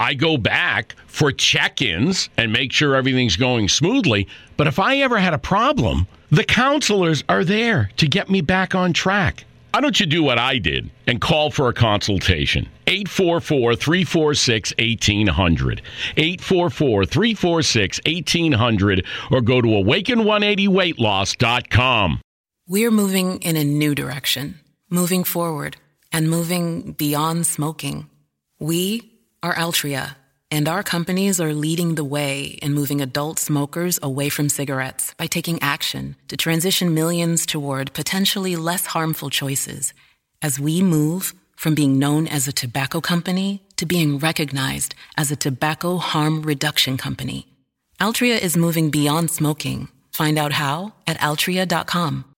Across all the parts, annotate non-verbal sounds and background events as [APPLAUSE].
I go back for check ins and make sure everything's going smoothly. But if I ever had a problem, the counselors are there to get me back on track. Why don't you do what I did and call for a consultation? 844 346 1800. 844 346 1800 or go to awaken180weightloss.com. We're moving in a new direction, moving forward and moving beyond smoking. We are Altria, and our companies are leading the way in moving adult smokers away from cigarettes by taking action to transition millions toward potentially less harmful choices as we move from being known as a tobacco company to being recognized as a tobacco harm reduction company. Altria is moving beyond smoking. Find out how at altria.com.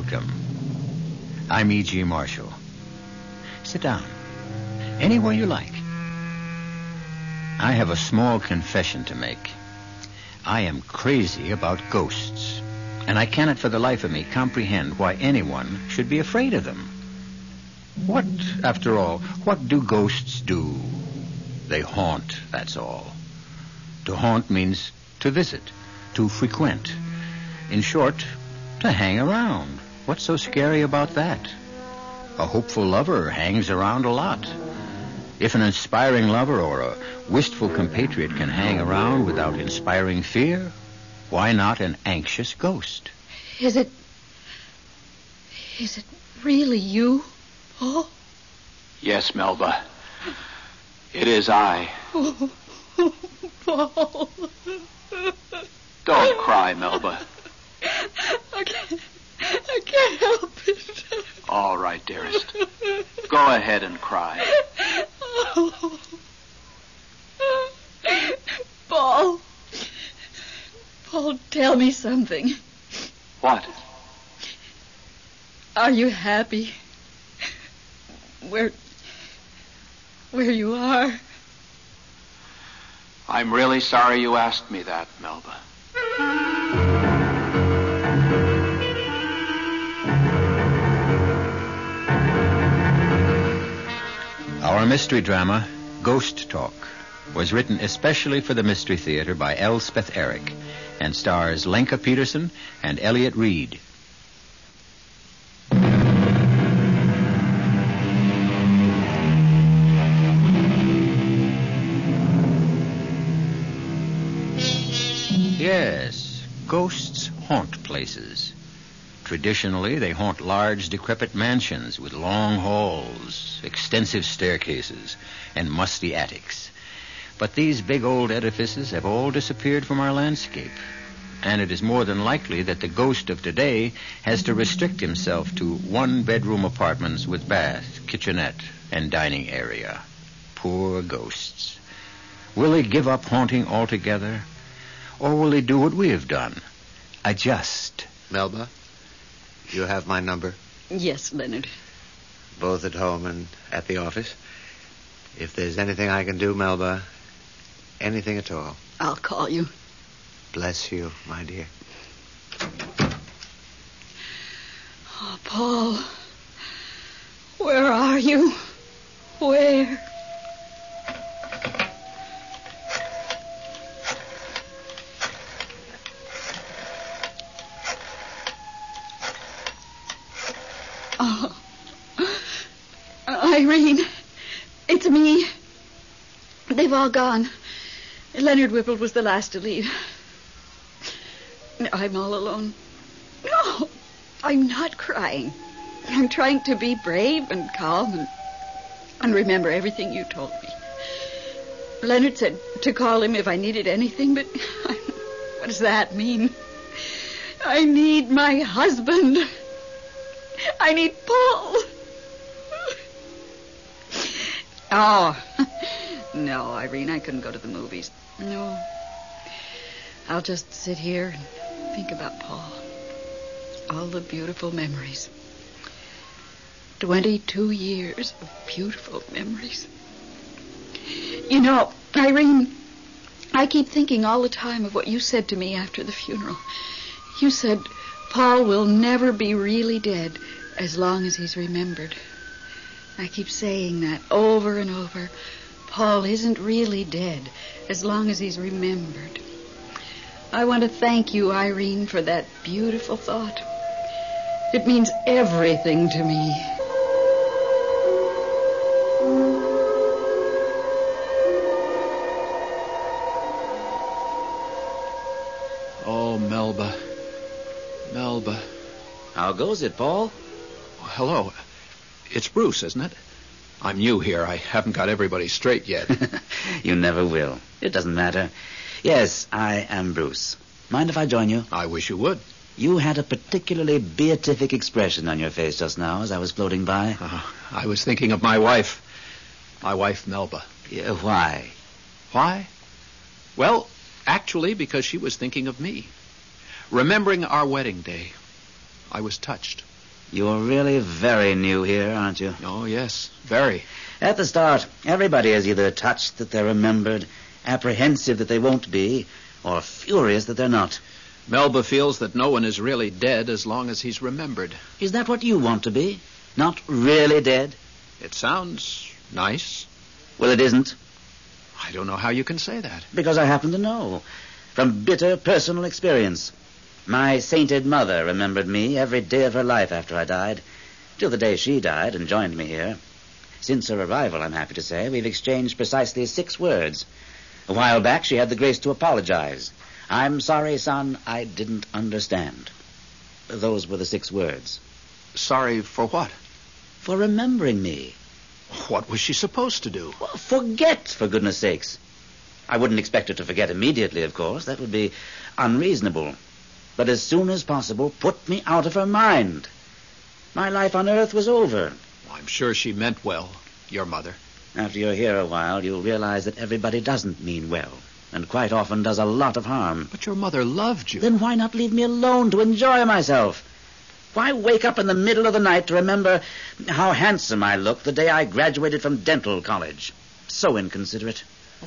Welcome. I'm E.G. Marshall. Sit down. Anywhere you like. I have a small confession to make. I am crazy about ghosts, and I cannot for the life of me comprehend why anyone should be afraid of them. What, after all, what do ghosts do? They haunt, that's all. To haunt means to visit, to frequent. In short, to hang around. What's so scary about that? A hopeful lover hangs around a lot. If an inspiring lover or a wistful compatriot can hang around without inspiring fear, why not an anxious ghost? Is it. Is it really you, Paul? Yes, Melba. It is I. Oh, [LAUGHS] Paul. Don't cry, Melba. [LAUGHS] I can't. I can't help it. All right, dearest. Go ahead and cry. Paul. Paul, tell me something. What? Are you happy? Where. where you are? I'm really sorry you asked me that, Melba. Mystery drama, Ghost Talk, was written especially for the Mystery Theater by Elspeth Eric and stars Lenka Peterson and Elliott Reid. Traditionally, they haunt large, decrepit mansions with long halls, extensive staircases, and musty attics. But these big old edifices have all disappeared from our landscape. And it is more than likely that the ghost of today has to restrict himself to one bedroom apartments with bath, kitchenette, and dining area. Poor ghosts. Will they give up haunting altogether? Or will they do what we have done? Adjust. Melba, you have my number, Yes, Leonard. both at home and at the office. If there's anything I can do, Melba, anything at all, I'll call you. bless you, my dear. Oh, Paul. Where are you? Where? Oh. Irene, it's me. They've all gone. Leonard Whipple was the last to leave. I'm all alone. No, I'm not crying. I'm trying to be brave and calm and, and remember everything you told me. Leonard said to call him if I needed anything, but what does that mean? I need my husband. I need Paul. Oh, [LAUGHS] no, Irene, I couldn't go to the movies. No. I'll just sit here and think about Paul. All the beautiful memories. 22 years of beautiful memories. You know, Irene, I keep thinking all the time of what you said to me after the funeral. You said Paul will never be really dead as long as he's remembered. I keep saying that over and over. Paul isn't really dead as long as he's remembered. I want to thank you, Irene, for that beautiful thought. It means everything to me. Oh, Melba. Melba. How goes it, Paul? Hello. It's Bruce, isn't it? I'm new here. I haven't got everybody straight yet. [LAUGHS] You never will. It doesn't matter. Yes, I am Bruce. Mind if I join you? I wish you would. You had a particularly beatific expression on your face just now as I was floating by. Uh, I was thinking of my wife. My wife, Melba. Yeah, why? Why? Well, actually, because she was thinking of me. Remembering our wedding day, I was touched. You're really very new here, aren't you? Oh, yes, very. At the start, everybody is either touched that they're remembered, apprehensive that they won't be, or furious that they're not. Melba feels that no one is really dead as long as he's remembered. Is that what you want to be? Not really dead? It sounds nice. Well, it isn't. I don't know how you can say that. Because I happen to know. From bitter personal experience. My sainted mother remembered me every day of her life after I died, till the day she died and joined me here. Since her arrival, I'm happy to say, we've exchanged precisely six words. A while back, she had the grace to apologize. I'm sorry, son, I didn't understand. Those were the six words. Sorry for what? For remembering me. What was she supposed to do? Well, forget, for goodness sakes. I wouldn't expect her to forget immediately, of course. That would be unreasonable. But as soon as possible, put me out of her mind. My life on earth was over. I'm sure she meant well, your mother. After you're here a while, you'll realize that everybody doesn't mean well, and quite often does a lot of harm. But your mother loved you. Then why not leave me alone to enjoy myself? Why wake up in the middle of the night to remember how handsome I looked the day I graduated from dental college? So inconsiderate.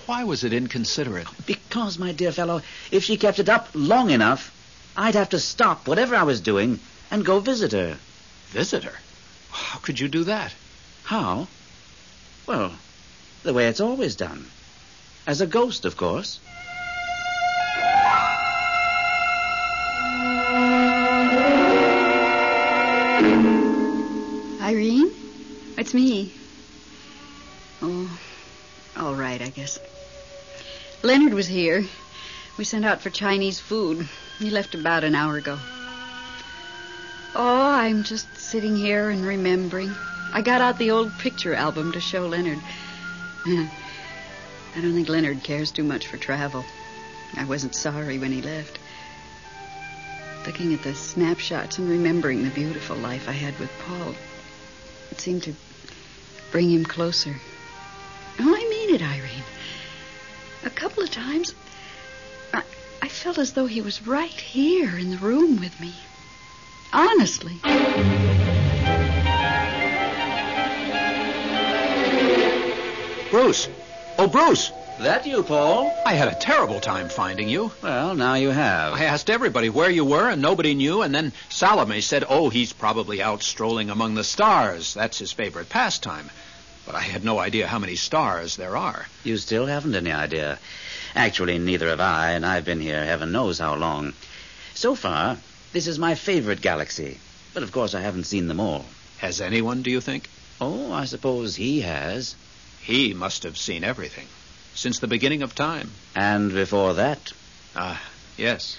Why was it inconsiderate? Because, my dear fellow, if she kept it up long enough, I'd have to stop whatever I was doing and go visit her. Visit her? How could you do that? How? Well, the way it's always done. As a ghost, of course. Irene? It's me. Oh, all right, I guess. Leonard was here. We sent out for Chinese food. He left about an hour ago. Oh, I'm just sitting here and remembering. I got out the old picture album to show Leonard. [LAUGHS] I don't think Leonard cares too much for travel. I wasn't sorry when he left. looking at the snapshots and remembering the beautiful life I had with Paul. It seemed to bring him closer. Oh, I mean it, Irene. A couple of times, felt as though he was right here in the room with me. Honestly. Bruce! Oh, Bruce! That you, Paul? I had a terrible time finding you. Well, now you have. I asked everybody where you were, and nobody knew, and then Salome said, oh, he's probably out strolling among the stars. That's his favorite pastime. But I had no idea how many stars there are. You still haven't any idea. Actually, neither have I, and I've been here heaven knows how long. So far, this is my favorite galaxy. But of course, I haven't seen them all. Has anyone, do you think? Oh, I suppose he has. He must have seen everything. Since the beginning of time. And before that? Ah, yes.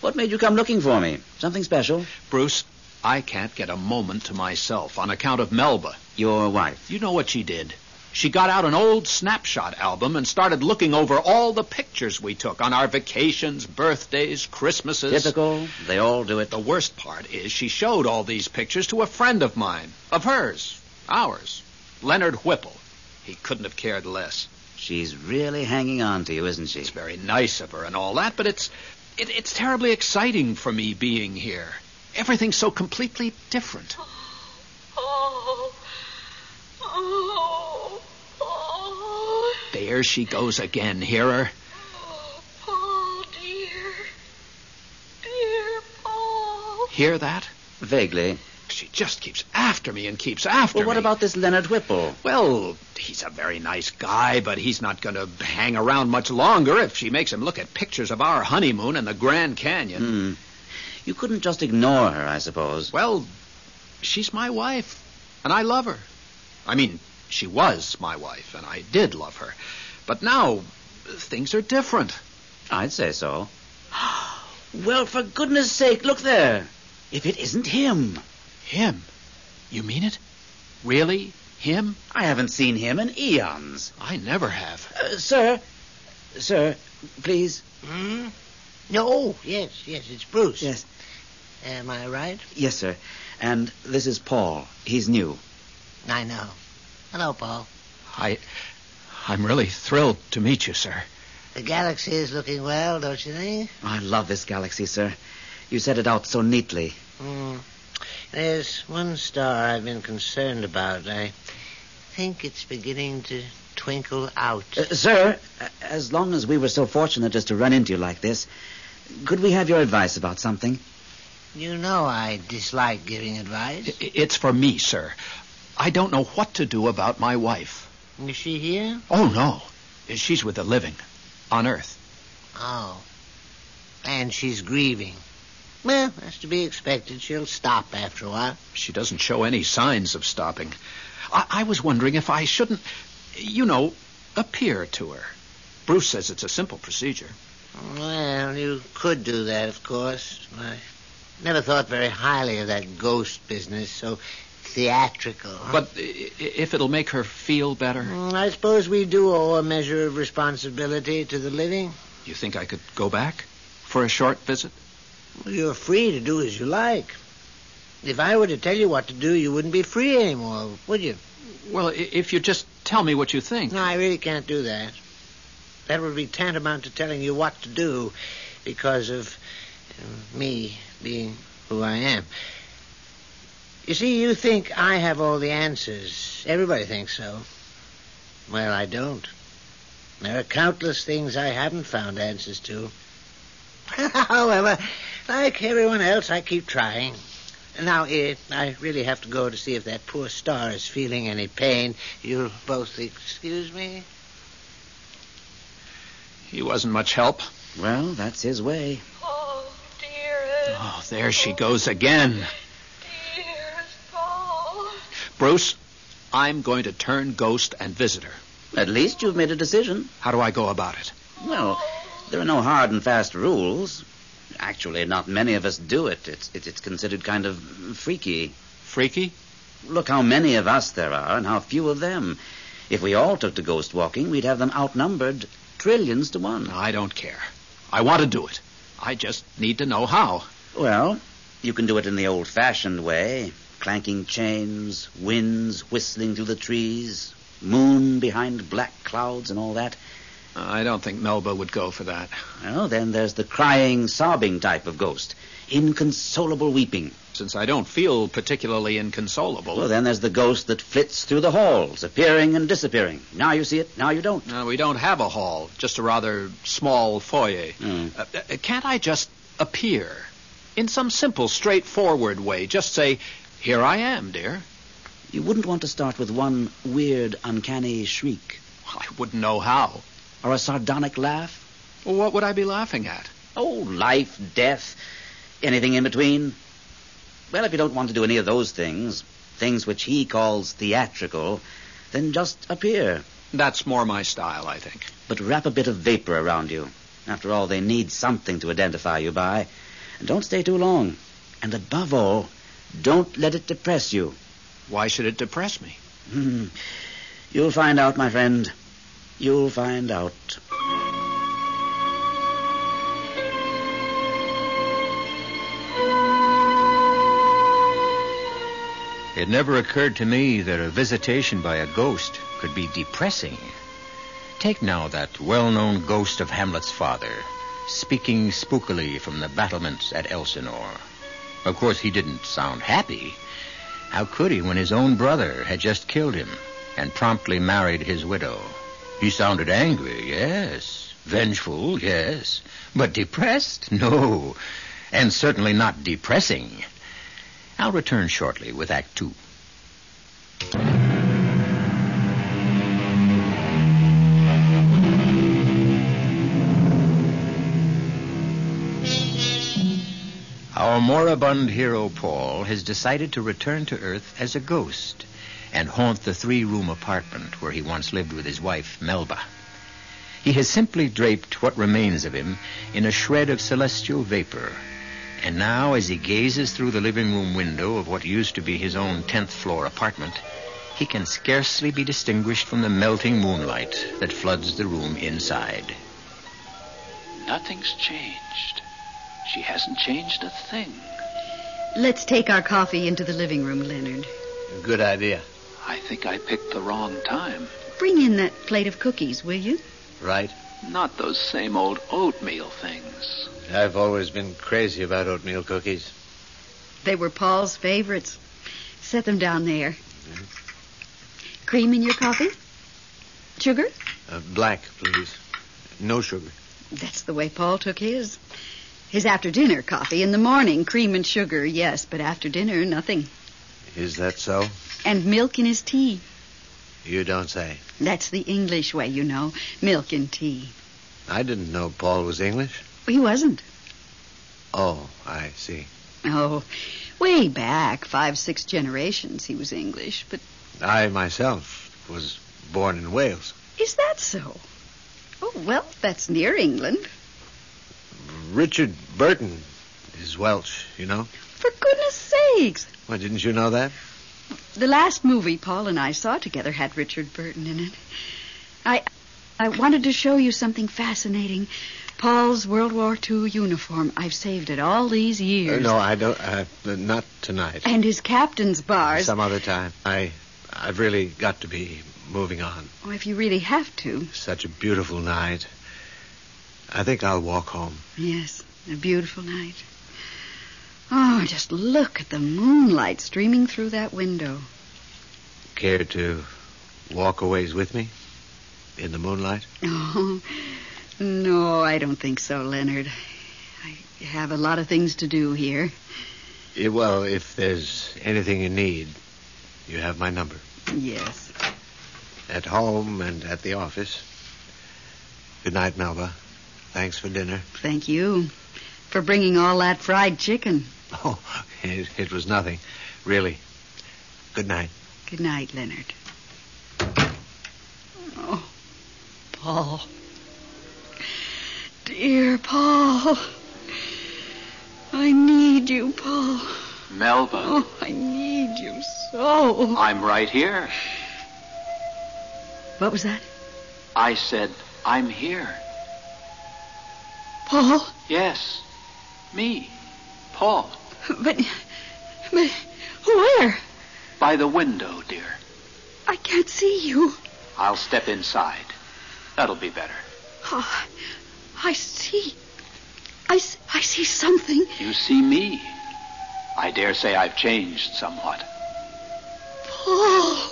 What made you come looking for me? Something special? Bruce, I can't get a moment to myself on account of Melba. Your wife. You know what she did? She got out an old snapshot album and started looking over all the pictures we took on our vacations, birthdays, Christmases. Typical. They all do it. The worst part is she showed all these pictures to a friend of mine. Of hers. Ours. Leonard Whipple. He couldn't have cared less. She's really hanging on to you, isn't she? It's very nice of her and all that, but it's it, it's terribly exciting for me being here. Everything's so completely different. Oh, oh, oh. There she goes again. Hear her? Oh, Paul, dear. Dear Paul. Hear that? Vaguely. She just keeps after me and keeps after me. Well, what me. about this Leonard Whipple? Well, he's a very nice guy, but he's not going to hang around much longer if she makes him look at pictures of our honeymoon in the Grand Canyon. Hmm. You couldn't just ignore her, I suppose. Well, she's my wife, and I love her. I mean, she was my wife, and I did love her. But now, things are different. I'd say so. [GASPS] well, for goodness sake, look there. If it isn't him. Him? You mean it? Really? Him? I haven't seen him in eons. I never have. Uh, sir, sir, please. Hmm? No, oh, yes, yes, it's Bruce. Yes. Am I right? Yes, sir. And this is Paul. He's new. I know. Hello, Paul. I, I'm really thrilled to meet you, sir. The galaxy is looking well, don't you think? I love this galaxy, sir. You set it out so neatly. Hmm. There's one star I've been concerned about. I think it's beginning to twinkle out. Uh, sir, as long as we were so fortunate as to run into you like this, could we have your advice about something? You know I dislike giving advice. It's for me, sir. I don't know what to do about my wife. Is she here? Oh, no. She's with the living. On Earth. Oh. And she's grieving. Well, that's to be expected. She'll stop after a while. She doesn't show any signs of stopping. I, I was wondering if I shouldn't, you know, appear to her. Bruce says it's a simple procedure. Well, you could do that, of course. I never thought very highly of that ghost business, so theatrical. But if it'll make her feel better, Mm, I suppose we do owe a measure of responsibility to the living. you think I could go back for a short visit? Well, You're free to do as you like. If I were to tell you what to do, you wouldn't be free anymore, would you? Well, if you just tell me what you think. No, I really can't do that. That would be tantamount to telling you what to do because of uh, me being who I am. You see, you think I have all the answers. Everybody thinks so. Well, I don't. There are countless things I haven't found answers to. [LAUGHS] However, like everyone else, I keep trying. Now, eh, I really have to go to see if that poor star is feeling any pain. You'll both excuse me? He wasn't much help. Well, that's his way. Oh, dearest, Oh, there she goes again. Bruce, I'm going to turn ghost and visit her. At least you've made a decision. How do I go about it? Well, there are no hard and fast rules. Actually, not many of us do it. It's, it's, it's considered kind of freaky. Freaky? Look how many of us there are and how few of them. If we all took to ghost walking, we'd have them outnumbered trillions to one. I don't care. I want to do it. I just need to know how. Well, you can do it in the old fashioned way clanking chains, winds whistling through the trees, moon behind black clouds, and all that. I don't think Melba would go for that. Well, then there's the crying, sobbing type of ghost. Inconsolable weeping. Since I don't feel particularly inconsolable. Well, then there's the ghost that flits through the halls, appearing and disappearing. Now you see it, now you don't. No, we don't have a hall, just a rather small foyer. Mm. Uh, can't I just appear? In some simple, straightforward way. Just say, here I am, dear. You wouldn't want to start with one weird, uncanny shriek. I wouldn't know how. Or a sardonic laugh? Well, what would I be laughing at? Oh, life, death, anything in between. Well, if you don't want to do any of those things, things which he calls theatrical, then just appear. That's more my style, I think. But wrap a bit of vapor around you. After all, they need something to identify you by. And don't stay too long. And above all, don't let it depress you. Why should it depress me? Hmm. You'll find out, my friend. You'll find out. It never occurred to me that a visitation by a ghost could be depressing. Take now that well-known ghost of Hamlet's father, speaking spookily from the battlements at Elsinore. Of course, he didn't sound happy. How could he when his own brother had just killed him and promptly married his widow? He sounded angry, yes. Vengeful, yes. But depressed? No. And certainly not depressing. I'll return shortly with Act Two. Our moribund hero, Paul, has decided to return to Earth as a ghost and haunt the three room apartment where he once lived with his wife, Melba. He has simply draped what remains of him in a shred of celestial vapor. And now, as he gazes through the living room window of what used to be his own 10th floor apartment, he can scarcely be distinguished from the melting moonlight that floods the room inside. Nothing's changed. She hasn't changed a thing. Let's take our coffee into the living room, Leonard. Good idea. I think I picked the wrong time. Bring in that plate of cookies, will you? Right. Not those same old oatmeal things. I've always been crazy about oatmeal cookies. They were Paul's favorites. Set them down there. Cream in your coffee? Sugar? Uh, black, please. No sugar. That's the way Paul took his. His after dinner coffee. In the morning, cream and sugar, yes, but after dinner, nothing. Is that so? And milk in his tea. You don't say. That's the English way, you know. Milk and tea. I didn't know Paul was English. He wasn't. Oh, I see. Oh, way back, five, six generations, he was English. But I myself was born in Wales. is that so? Oh, well, that's near England. Richard Burton is Welsh, you know. For goodness sakes. Why, didn't you know that? The last movie Paul and I saw together had Richard Burton in it. I I wanted to show you something fascinating. Paul's World War II uniform. I've saved it all these Uh, years. no, I don't. Uh, not tonight. And his captain's bars. Some other time. I, I've really got to be moving on. Oh, if you really have to. Such a beautiful night. I think I'll walk home. Yes, a beautiful night. Oh, just look at the moonlight streaming through that window. Care to walk a ways with me? In the moonlight? Oh, no, I don't think so, Leonard. I have a lot of things to do here. Yeah, well, if there's anything you need, you have my number. Yes. At home and at the office. Good night, Melba. Thanks for dinner. Thank you for bringing all that fried chicken. Oh, it, it was nothing. Really. Good night. Good night, Leonard. Oh, Paul. Dear Paul. I need you, Paul. Melba, Oh, I need you so. I'm right here. What was that? I said, I'm here. Paul? Yes, me, Paul. But, but where? By the window, dear. I can't see you. I'll step inside. That'll be better. Oh, I see. I, I see something. You see me. I dare say I've changed somewhat. Paul.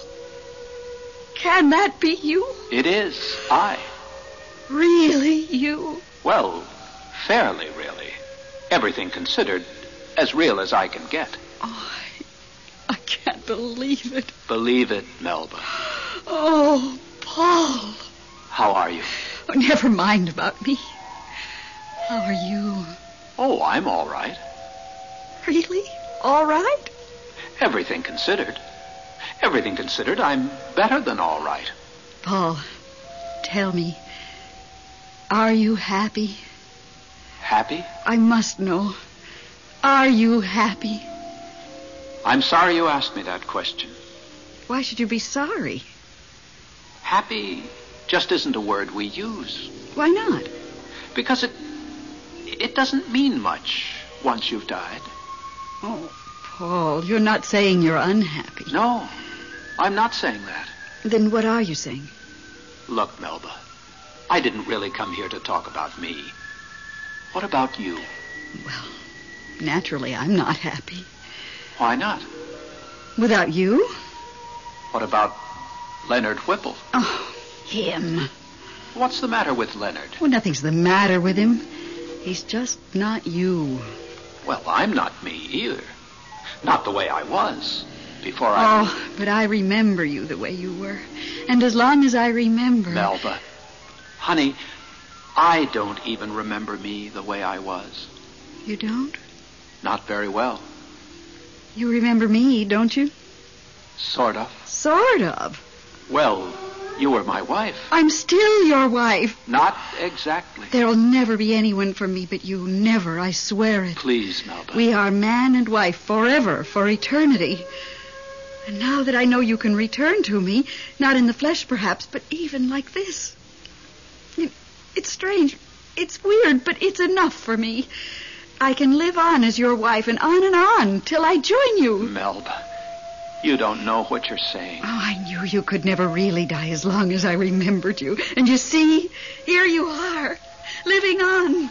Can that be you? It is I. Really you? Well, fairly, really. Everything considered, as real as I can get. I I can't believe it. Believe it, Melba. Oh, Paul. How are you? Oh, never mind about me. How are you? Oh, I'm all right. Really? All right? Everything considered. Everything considered, I'm better than all right. Paul, tell me, are you happy? Happy? I must know. Are you happy? I'm sorry you asked me that question. Why should you be sorry? Happy just isn't a word we use. Why not? Because it it doesn't mean much once you've died. Oh, Paul, you're not saying you're unhappy. No, I'm not saying that. Then what are you saying? Look, Melba, I didn't really come here to talk about me. What about you? Well, naturally, I'm not happy. Why not? Without you? What about Leonard Whipple? Oh, him. What's the matter with Leonard? Well, nothing's the matter with him. He's just not you. Well, I'm not me either. Not the way I was before I. Oh, but I remember you the way you were. And as long as I remember. Melba. Honey, I don't even remember me the way I was. You don't? Not very well. You remember me, don't you? Sort of. Sort of. Well, you were my wife. I'm still your wife. Not exactly. There'll never be anyone for me but you. Never, I swear it. Please, Melba. We are man and wife forever, for eternity. And now that I know you can return to me, not in the flesh perhaps, but even like this. It's strange. It's weird, but it's enough for me. I can live on as your wife and on and on till I join you. Melba, you don't know what you're saying. Oh, I knew you could never really die as long as I remembered you. And you see, here you are, living on.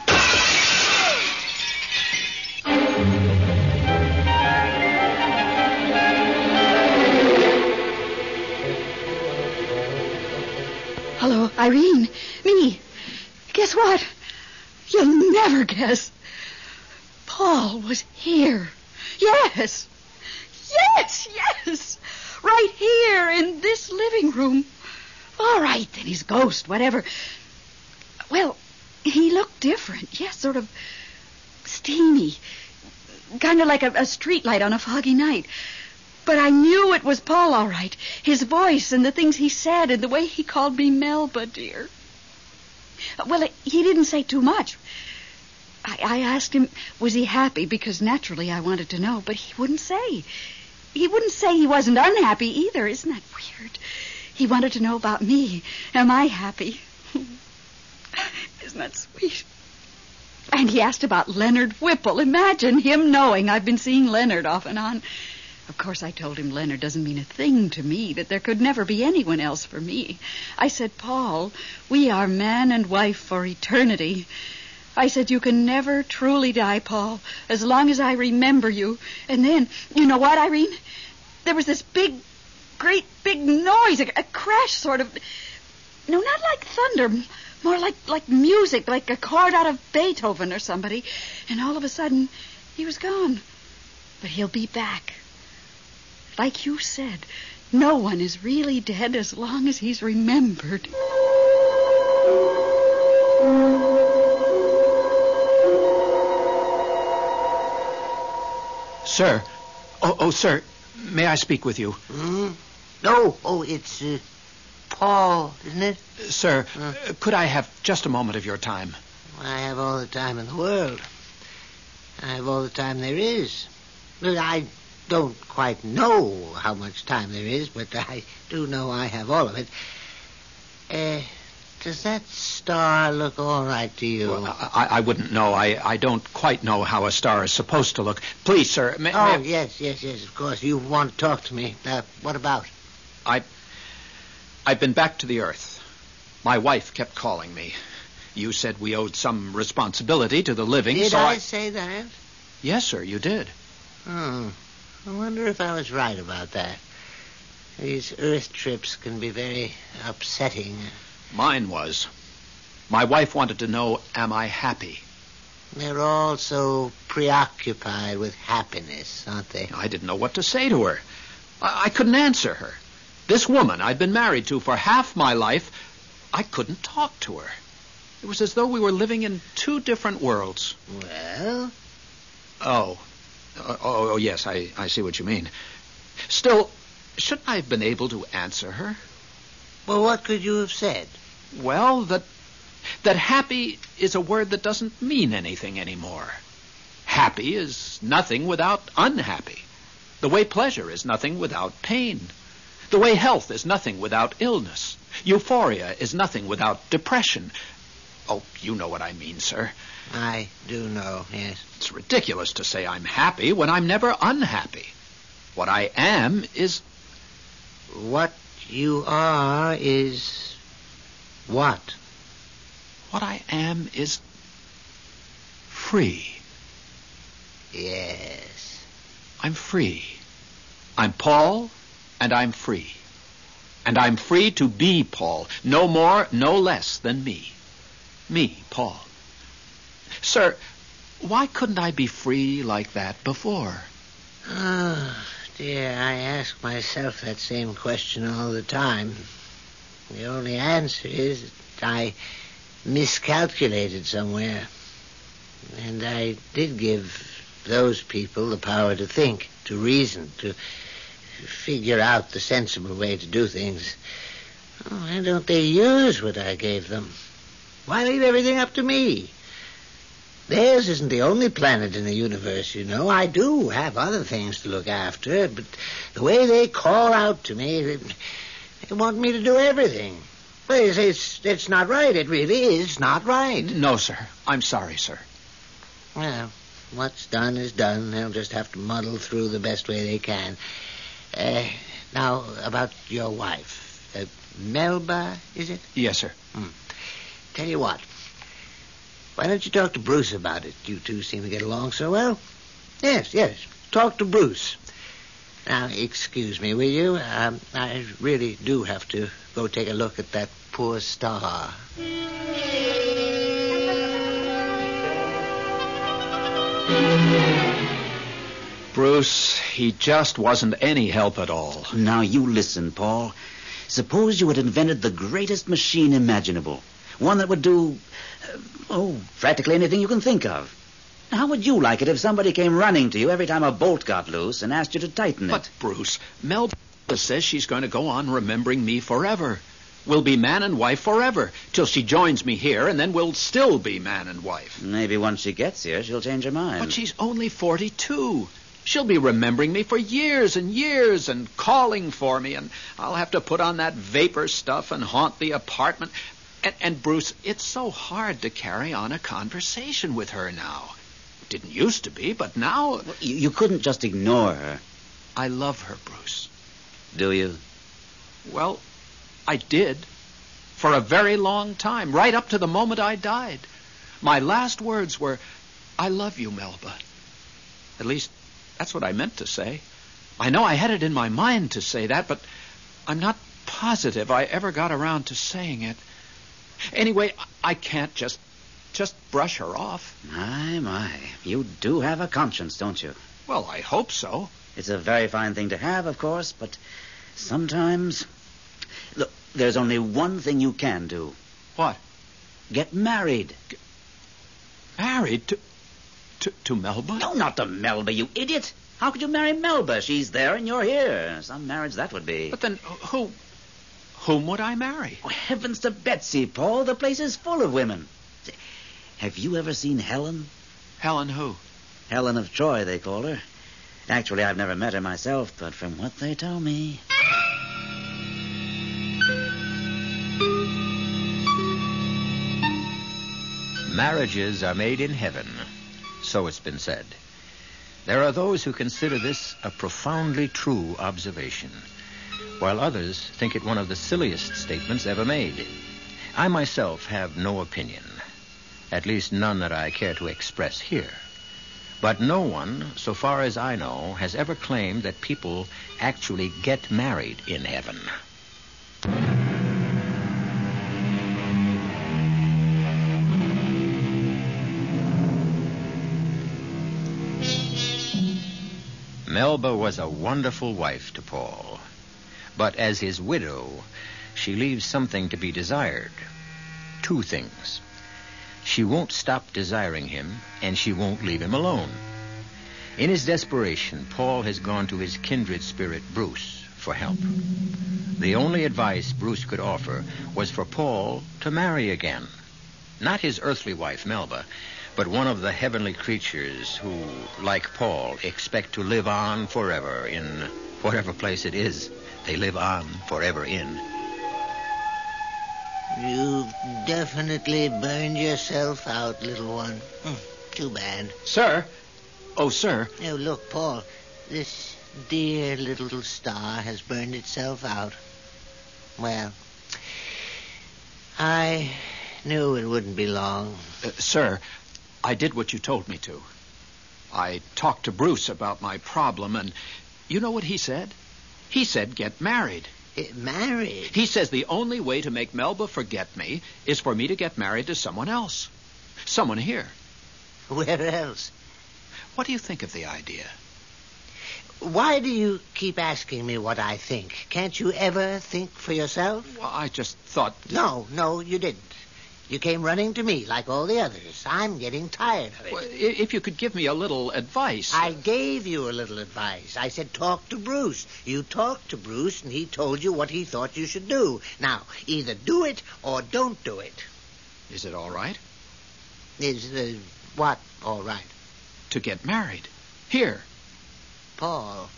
Hello, Irene. Me. Guess what? You'll never guess. Paul was here. Yes. Yes, yes. Right here in this living room. All right, then he's ghost, whatever. Well, he looked different. Yes, sort of steamy. Kind of like a, a street light on a foggy night. But I knew it was Paul, all right. His voice and the things he said and the way he called me Melba, dear. Uh, well, he didn't say too much. I, I asked him, was he happy? Because naturally I wanted to know, but he wouldn't say. He wouldn't say he wasn't unhappy either. Isn't that weird? He wanted to know about me. Am I happy? [LAUGHS] Isn't that sweet? And he asked about Leonard Whipple. Imagine him knowing I've been seeing Leonard off and on. Of course, I told him Leonard doesn't mean a thing to me, that there could never be anyone else for me. I said, Paul, we are man and wife for eternity. I said, you can never truly die, Paul, as long as I remember you. And then, you know what, Irene? There was this big, great big noise, a, a crash sort of. No, not like thunder, more like, like music, like a chord out of Beethoven or somebody. And all of a sudden, he was gone. But he'll be back. Like you said, no one is really dead as long as he's remembered. Sir. Oh, oh, sir. May I speak with you? Hmm? No. Oh, it's uh, Paul, isn't it? Sir, uh, could I have just a moment of your time? I have all the time in the world. I have all the time there is. Well, I don't quite know how much time there is, but I do know I have all of it. Uh, does that star look all right to you? Well, I, I wouldn't know. I, I don't quite know how a star is supposed to look. Please, sir. May, oh, may- yes, yes, yes, of course. You want to talk to me. Uh, what about? I, I've been back to the Earth. My wife kept calling me. You said we owed some responsibility to the living, Did so I I... say that? Yes, sir, you did. Hmm. I wonder if I was right about that. These Earth trips can be very upsetting. Mine was. My wife wanted to know, am I happy? They're all so preoccupied with happiness, aren't they? I didn't know what to say to her. I, I couldn't answer her. This woman I'd been married to for half my life, I couldn't talk to her. It was as though we were living in two different worlds. Well? Oh. Oh, oh, oh, yes, I, I see what you mean. Still, shouldn't I have been able to answer her? Well, what could you have said? Well, that that happy is a word that doesn't mean anything anymore. Happy is nothing without unhappy. The way pleasure is nothing without pain. The way health is nothing without illness. Euphoria is nothing without depression. Oh, you know what I mean, sir. I do know, yes. It's ridiculous to say I'm happy when I'm never unhappy. What I am is What you are is. What? what I am is free. Yes. I'm free. I'm Paul, and I'm free. And I'm free to be Paul, no more, no less than me. Me, Paul. Sir, why couldn't I be free like that before? Oh, dear, I ask myself that same question all the time. The only answer is that I miscalculated somewhere. And I did give those people the power to think, to reason, to figure out the sensible way to do things. Oh, why don't they use what I gave them? Why leave everything up to me? Theirs isn't the only planet in the universe, you know. I do have other things to look after, but the way they call out to me, they, they want me to do everything. Well, it's, it's, it's not right. It really is not right. No, sir. I'm sorry, sir. Well, what's done is done. They'll just have to muddle through the best way they can. Uh, now, about your wife. Uh, Melba, is it? Yes, sir. Tell you what. Why don't you talk to Bruce about it? You two seem to get along so well. Yes, yes. Talk to Bruce. Now, excuse me, will you? Um, I really do have to go take a look at that poor star. Bruce, he just wasn't any help at all. Now you listen, Paul. Suppose you had invented the greatest machine imaginable. One that would do, uh, oh, practically anything you can think of. How would you like it if somebody came running to you every time a bolt got loose and asked you to tighten it? But, Bruce, Melba says she's going to go on remembering me forever. We'll be man and wife forever, till she joins me here, and then we'll still be man and wife. Maybe once she gets here, she'll change her mind. But she's only 42. She'll be remembering me for years and years and calling for me, and I'll have to put on that vapor stuff and haunt the apartment. And, and Bruce, it's so hard to carry on a conversation with her now. Didn't used to be, but now You, you couldn't just ignore her, I love her, Bruce. do you? Well, I did. For a very long time, right up to the moment I died. My last words were, I love you, Melba. At least, that's what I meant to say. I know I had it in my mind to say that, but I'm not positive I ever got around to saying it. Anyway, I can't just just brush her off. My, my. You do have a conscience, don't you? Well, I hope so. It's a very fine thing to have, of course, but sometimes. Look, there's only one thing you can do. What? Get married. Married to to, to Melba? No, not to Melba, you idiot. How could you marry Melba? She's there and you're here. Some marriage that would be. But then who whom would I marry? Oh, heavens to Betsy, Paul. The place is full of women. Have you ever seen Helen? Helen who? Helen of Troy, they call her. Actually, I've never met her myself, but from what they tell me. Marriages are made in heaven, so it's been said. There are those who consider this a profoundly true observation, while others think it one of the silliest statements ever made. I myself have no opinion, at least none that I care to express here. But no one, so far as I know, has ever claimed that people actually get married in heaven. Melba was a wonderful wife to Paul. But as his widow, she leaves something to be desired. Two things. She won't stop desiring him, and she won't leave him alone. In his desperation, Paul has gone to his kindred spirit, Bruce, for help. The only advice Bruce could offer was for Paul to marry again. Not his earthly wife, Melba, but one of the heavenly creatures who, like Paul, expect to live on forever in whatever place it is they live on forever in. You've definitely burned yourself out, little one. Hmm, too bad. Sir? Oh, sir. Oh, look, Paul. This dear little star has burned itself out. Well, I knew it wouldn't be long. Uh, sir, I did what you told me to. I talked to Bruce about my problem, and you know what he said? He said get married. Uh, married? He says the only way to make Melba forget me is for me to get married to someone else. Someone here. Where else? What do you think of the idea? Why do you keep asking me what I think? Can't you ever think for yourself? Well, I just thought. No, no, you didn't. You came running to me like all the others. I'm getting tired of it. Well, if you could give me a little advice. I gave you a little advice. I said talk to Bruce. You talked to Bruce, and he told you what he thought you should do. Now, either do it or don't do it. Is it all right? Is uh, what all right? To get married. Here. Paul,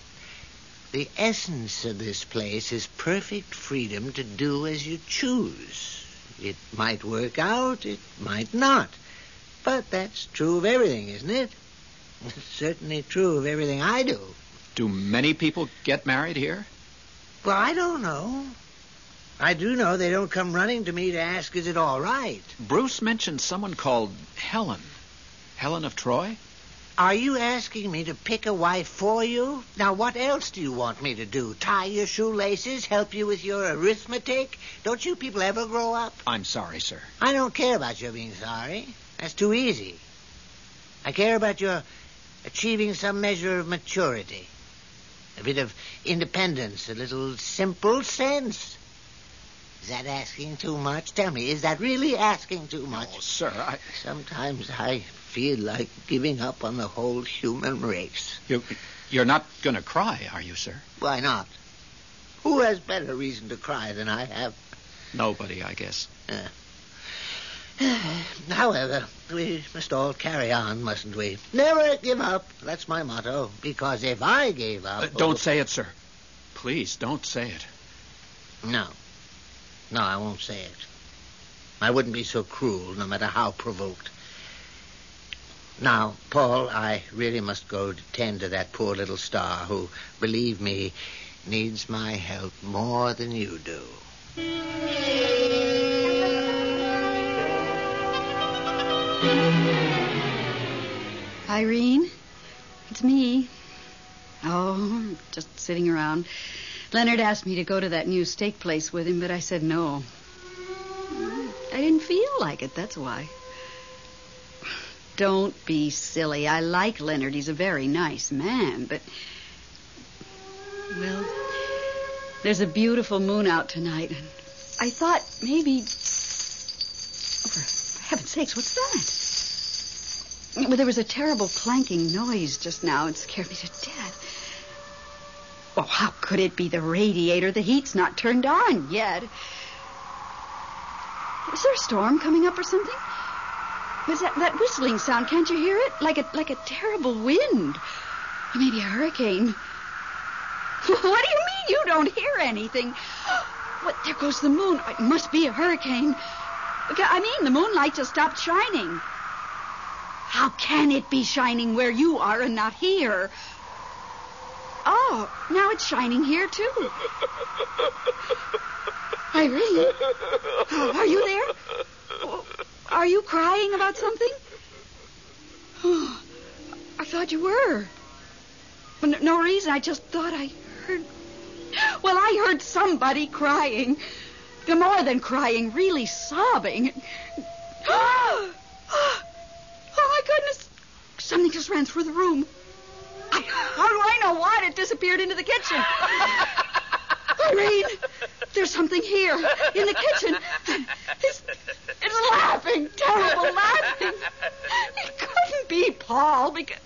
the essence of this place is perfect freedom to do as you choose. It might work out, it might not. But that's true of everything, isn't it? It's [LAUGHS] certainly true of everything I do. Do many people get married here? Well, I don't know. I do know they don't come running to me to ask, is it all right? Bruce mentioned someone called Helen. Helen of Troy? Are you asking me to pick a wife for you? Now, what else do you want me to do? Tie your shoelaces? Help you with your arithmetic? Don't you people ever grow up? I'm sorry, sir. I don't care about your being sorry. That's too easy. I care about your achieving some measure of maturity, a bit of independence, a little simple sense. Is that asking too much? Tell me, is that really asking too much? Oh, sir, I. Sometimes I feel like giving up on the whole human race. You, you're not going to cry, are you, sir? Why not? Who has better reason to cry than I have? Nobody, I guess. Uh. [SIGHS] However, we must all carry on, mustn't we? Never give up. That's my motto. Because if I gave up. Uh, don't oh, say it, sir. Please, don't say it. No. No, I won't say it. I wouldn't be so cruel, no matter how provoked. Now, Paul, I really must go to tend to that poor little star who, believe me, needs my help more than you do. Irene, it's me. Oh, just sitting around. Leonard asked me to go to that new steak place with him, but I said no. I didn't feel like it, that's why. Don't be silly. I like Leonard. He's a very nice man, but. Well, there's a beautiful moon out tonight, and I thought maybe. Oh, for heaven's sakes, what's that? Well, there was a terrible clanking noise just now. It scared me to death. Oh, how could it be the radiator? The heat's not turned on yet. Is there a storm coming up or something? Was that, that whistling sound? Can't you hear it? Like a like a terrible wind. Or maybe a hurricane. [LAUGHS] what do you mean you don't hear anything? [GASPS] What? There goes the moon. Oh, it must be a hurricane. I mean, the moonlight just stopped shining. How can it be shining where you are and not here? Oh, now it's shining here, too. [LAUGHS] Irene, oh, are you there? Are you crying about something? Oh, I thought you were. For no, no reason. I just thought I heard. Well, I heard somebody crying. More than crying, really sobbing. Oh, [GASPS] Oh my goodness. Something just ran through the room. I, how do I know what? It disappeared into the kitchen. [LAUGHS] Irene, there's something here in the kitchen. It's, it's laughing, terrible laughing. It couldn't be Paul because,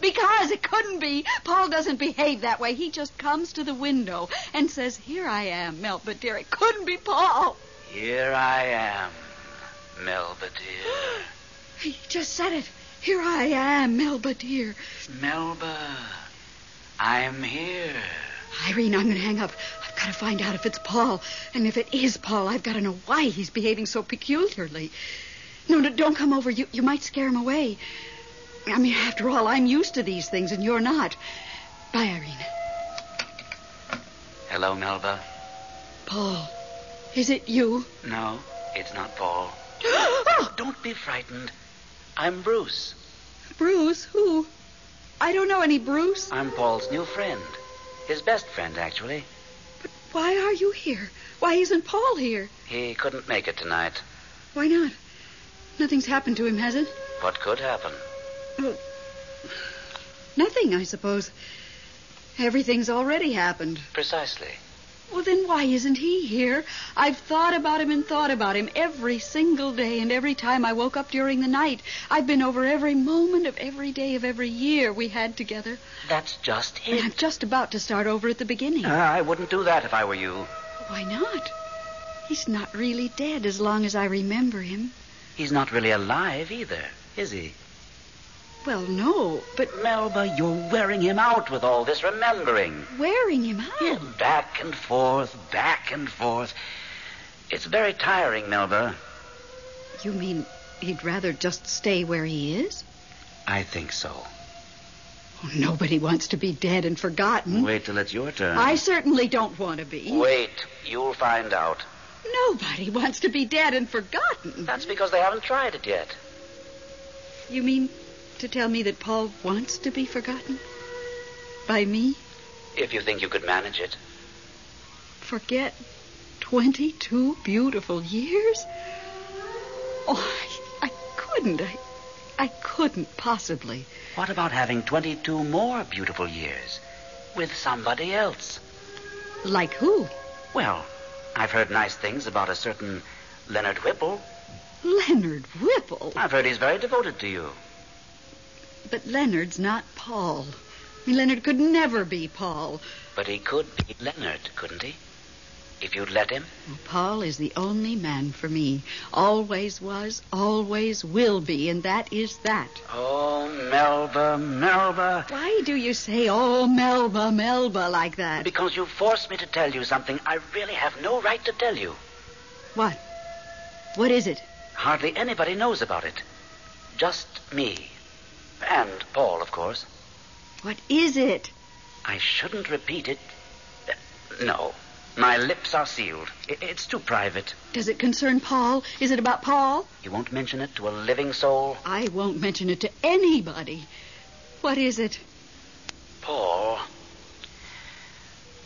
because it couldn't be. Paul doesn't behave that way. He just comes to the window and says, Here I am, Melba dear. It couldn't be Paul. Here I am, Melba dear. [GASPS] He just said it. Here I am, Melba dear. Melba, I'm here. Irene, I'm going to hang up. I've got to find out if it's Paul. And if it is Paul, I've got to know why he's behaving so peculiarly. No, no, don't come over. You, you might scare him away. I mean, after all, I'm used to these things, and you're not. Bye, Irene. Hello, Melba. Paul, is it you? No, it's not Paul. [GASPS] oh, Don't be frightened. I'm Bruce. Bruce? Who? I don't know any Bruce. I'm Paul's new friend. His best friend, actually. Why are you here? Why isn't Paul here? He couldn't make it tonight. Why not? Nothing's happened to him, has it? What could happen? Well, nothing, I suppose. Everything's already happened. Precisely. Well, then why isn't he here? I've thought about him and thought about him every single day, and every time I woke up during the night. I've been over every moment of every day of every year we had together. That's just And. I'm just about to start over at the beginning. Uh, I wouldn't do that if I were you. Why not? He's not really dead as long as I remember him. He's not really alive either, is he? Well, no, but Melba, you're wearing him out with all this remembering. wearing him out. Back and forth, back and forth. It's very tiring, Melba. You mean he'd rather just stay where he is? I think so. Oh, nobody wants to be dead and forgotten. Wait till it's your turn. I certainly don't want to be. Wait, you'll find out. Nobody wants to be dead and forgotten. That's because they haven't tried it yet. You mean to tell me that Paul wants to be forgotten? By me? If you think you could manage it. Forget 22 beautiful years? Oh, I, I couldn't. I, I couldn't possibly. What about having 22 more beautiful years with somebody else? Like who? Well, I've heard nice things about a certain Leonard Whipple. Leonard Whipple. I've heard he's very devoted to you. But Leonard's not Paul. I mean, Leonard could never be Paul. But he could be Leonard, couldn't he? If you'd let him. Paul is the only man for me. Always was, always will be, and that is that. Oh, Melba, Melba. Why do you say, oh, Melba, Melba, like that? Because you forced me to tell you something I really have no right to tell you. What? What is it? Hardly anybody knows about it. Just me. And Paul, of course. What is it? I shouldn't repeat it. Uh, No. My lips are sealed. It's too private. Does it concern Paul? Is it about Paul? You won't mention it to a living soul? I won't mention it to anybody. What is it? Paul.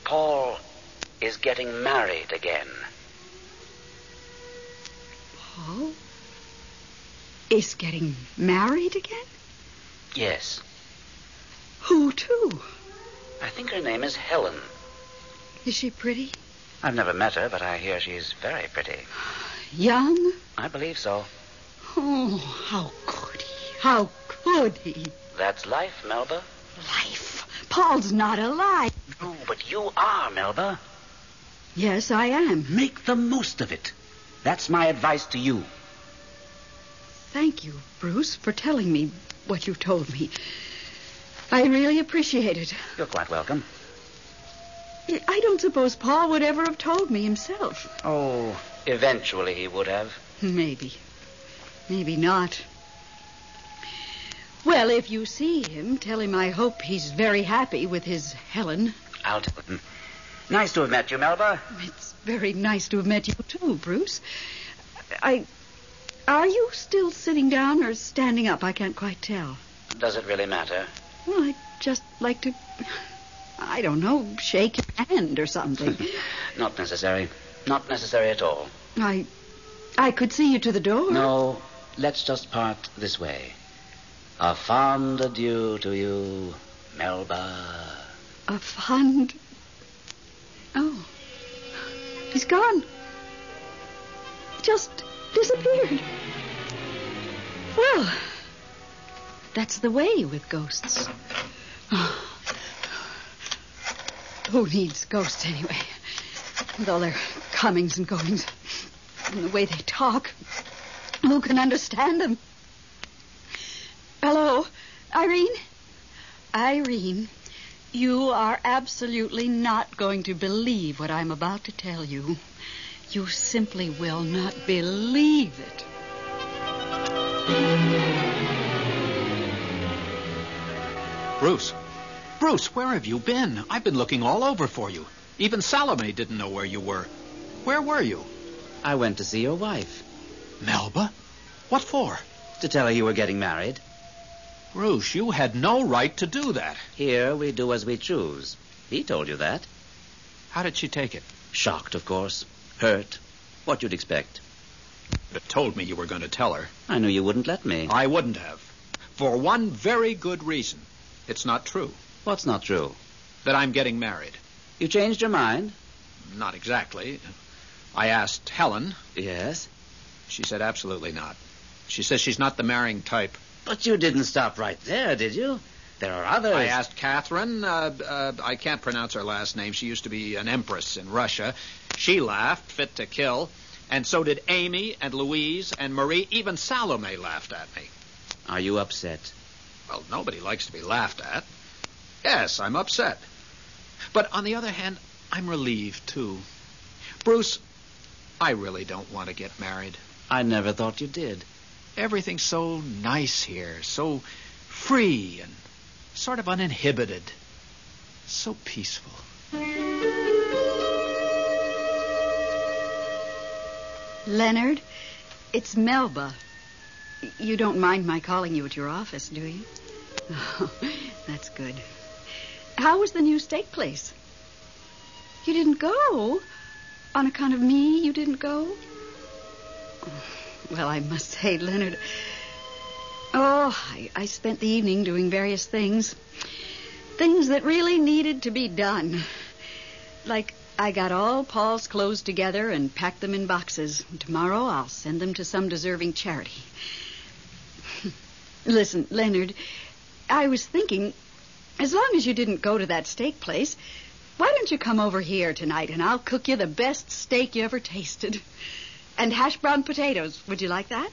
Paul is getting married again. Paul is getting married again? Yes. Who to? I think her name is Helen. Is she pretty? I've never met her, but I hear she's very pretty. Young? I believe so. Oh, how could he? How could he? That's life, Melba. Life. Paul's not alive. No, but you are, Melba. Yes, I am. Make the most of it. That's my advice to you. Thank you, Bruce, for telling me what you told me. I really appreciate it. You're quite welcome. I don't suppose Paul would ever have told me himself. Oh, eventually he would have. Maybe. Maybe not. Well, if you see him, tell him I hope he's very happy with his Helen. I'll tell him. Nice to have met you, Melba. It's very nice to have met you, too, Bruce. I. Are you still sitting down or standing up? I can't quite tell. Does it really matter? Well, I'd just like to. I don't know, shake your hand or something. [LAUGHS] Not necessary. Not necessary at all. I. I could see you to the door. No, let's just part this way. A fond adieu to you, Melba. A fond. Oh. He's gone. Just disappeared. Well, that's the way with ghosts. Who needs ghosts anyway? With all their comings and goings and the way they talk. Who can understand them? Hello, Irene? Irene, you are absolutely not going to believe what I'm about to tell you. You simply will not believe it. Bruce. Bruce, where have you been? I've been looking all over for you. Even Salome didn't know where you were. Where were you? I went to see your wife. Melba? What for? To tell her you were getting married. Bruce, you had no right to do that. Here we do as we choose. He told you that. How did she take it? Shocked, of course. Hurt. What you'd expect. But told me you were going to tell her. I knew you wouldn't let me. I wouldn't have. For one very good reason. It's not true. What's not true? That I'm getting married. You changed your mind? Not exactly. I asked Helen. Yes? She said absolutely not. She says she's not the marrying type. But you didn't stop right there, did you? There are others. I asked Catherine. Uh, uh, I can't pronounce her last name. She used to be an empress in Russia. She laughed, fit to kill. And so did Amy and Louise and Marie. Even Salome laughed at me. Are you upset? Well, nobody likes to be laughed at. Yes, I'm upset. But on the other hand, I'm relieved, too. Bruce, I really don't want to get married. I never thought you did. Everything's so nice here, so free and sort of uninhibited. So peaceful. Leonard, it's Melba. You don't mind my calling you at your office, do you? Oh, [LAUGHS] that's good. How was the new steak place? You didn't go? On account of me, you didn't go? Oh, well, I must say, Leonard. Oh, I, I spent the evening doing various things. Things that really needed to be done. Like, I got all Paul's clothes together and packed them in boxes. Tomorrow I'll send them to some deserving charity. [LAUGHS] Listen, Leonard, I was thinking, as long as you didn't go to that steak place, why don't you come over here tonight and I'll cook you the best steak you ever tasted? And hash brown potatoes. Would you like that?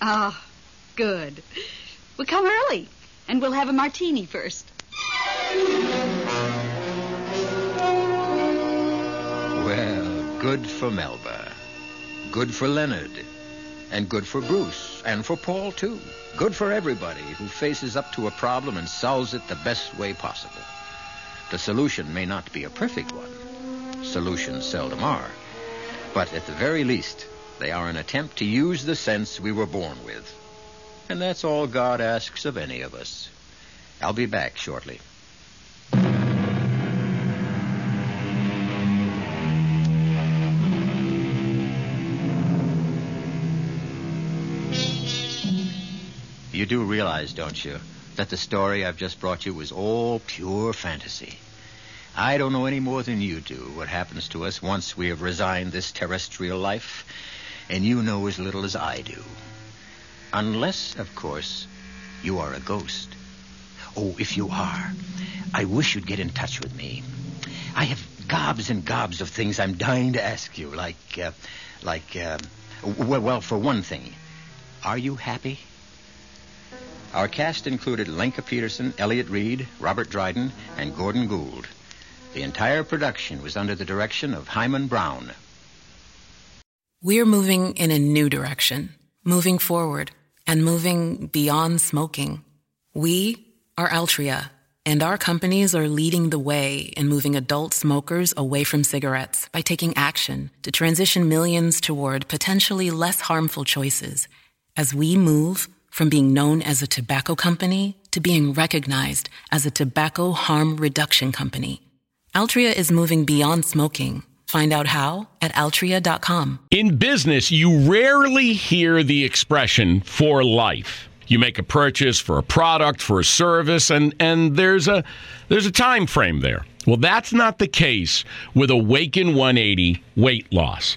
Ah, good. We'll come early and we'll have a martini first. Well, good for Melba. Good for Leonard. And good for Bruce. And for Paul, too. Good for everybody who faces up to a problem and solves it the best way possible. The solution may not be a perfect one. Solutions seldom are. But at the very least, they are an attempt to use the sense we were born with. And that's all God asks of any of us. I'll be back shortly. You do realize, don't you, that the story I've just brought you was all pure fantasy. I don't know any more than you do what happens to us once we have resigned this terrestrial life, and you know as little as I do. Unless, of course, you are a ghost. Oh, if you are, I wish you'd get in touch with me. I have gobs and gobs of things I'm dying to ask you, like, uh, like, uh, well, well, for one thing, are you happy? Our cast included Lenka Peterson, Elliott Reid, Robert Dryden, and Gordon Gould. The entire production was under the direction of Himan Brown. We're moving in a new direction, moving forward and moving beyond smoking. We are Altria, and our companies are leading the way in moving adult smokers away from cigarettes by taking action to transition millions toward potentially less harmful choices as we move from being known as a tobacco company to being recognized as a tobacco harm reduction company. Altria is moving beyond smoking. Find out how at altria.com. In business, you rarely hear the expression for life. You make a purchase for a product, for a service, and, and there's a there's a time frame there. Well, that's not the case with Awaken 180 weight loss.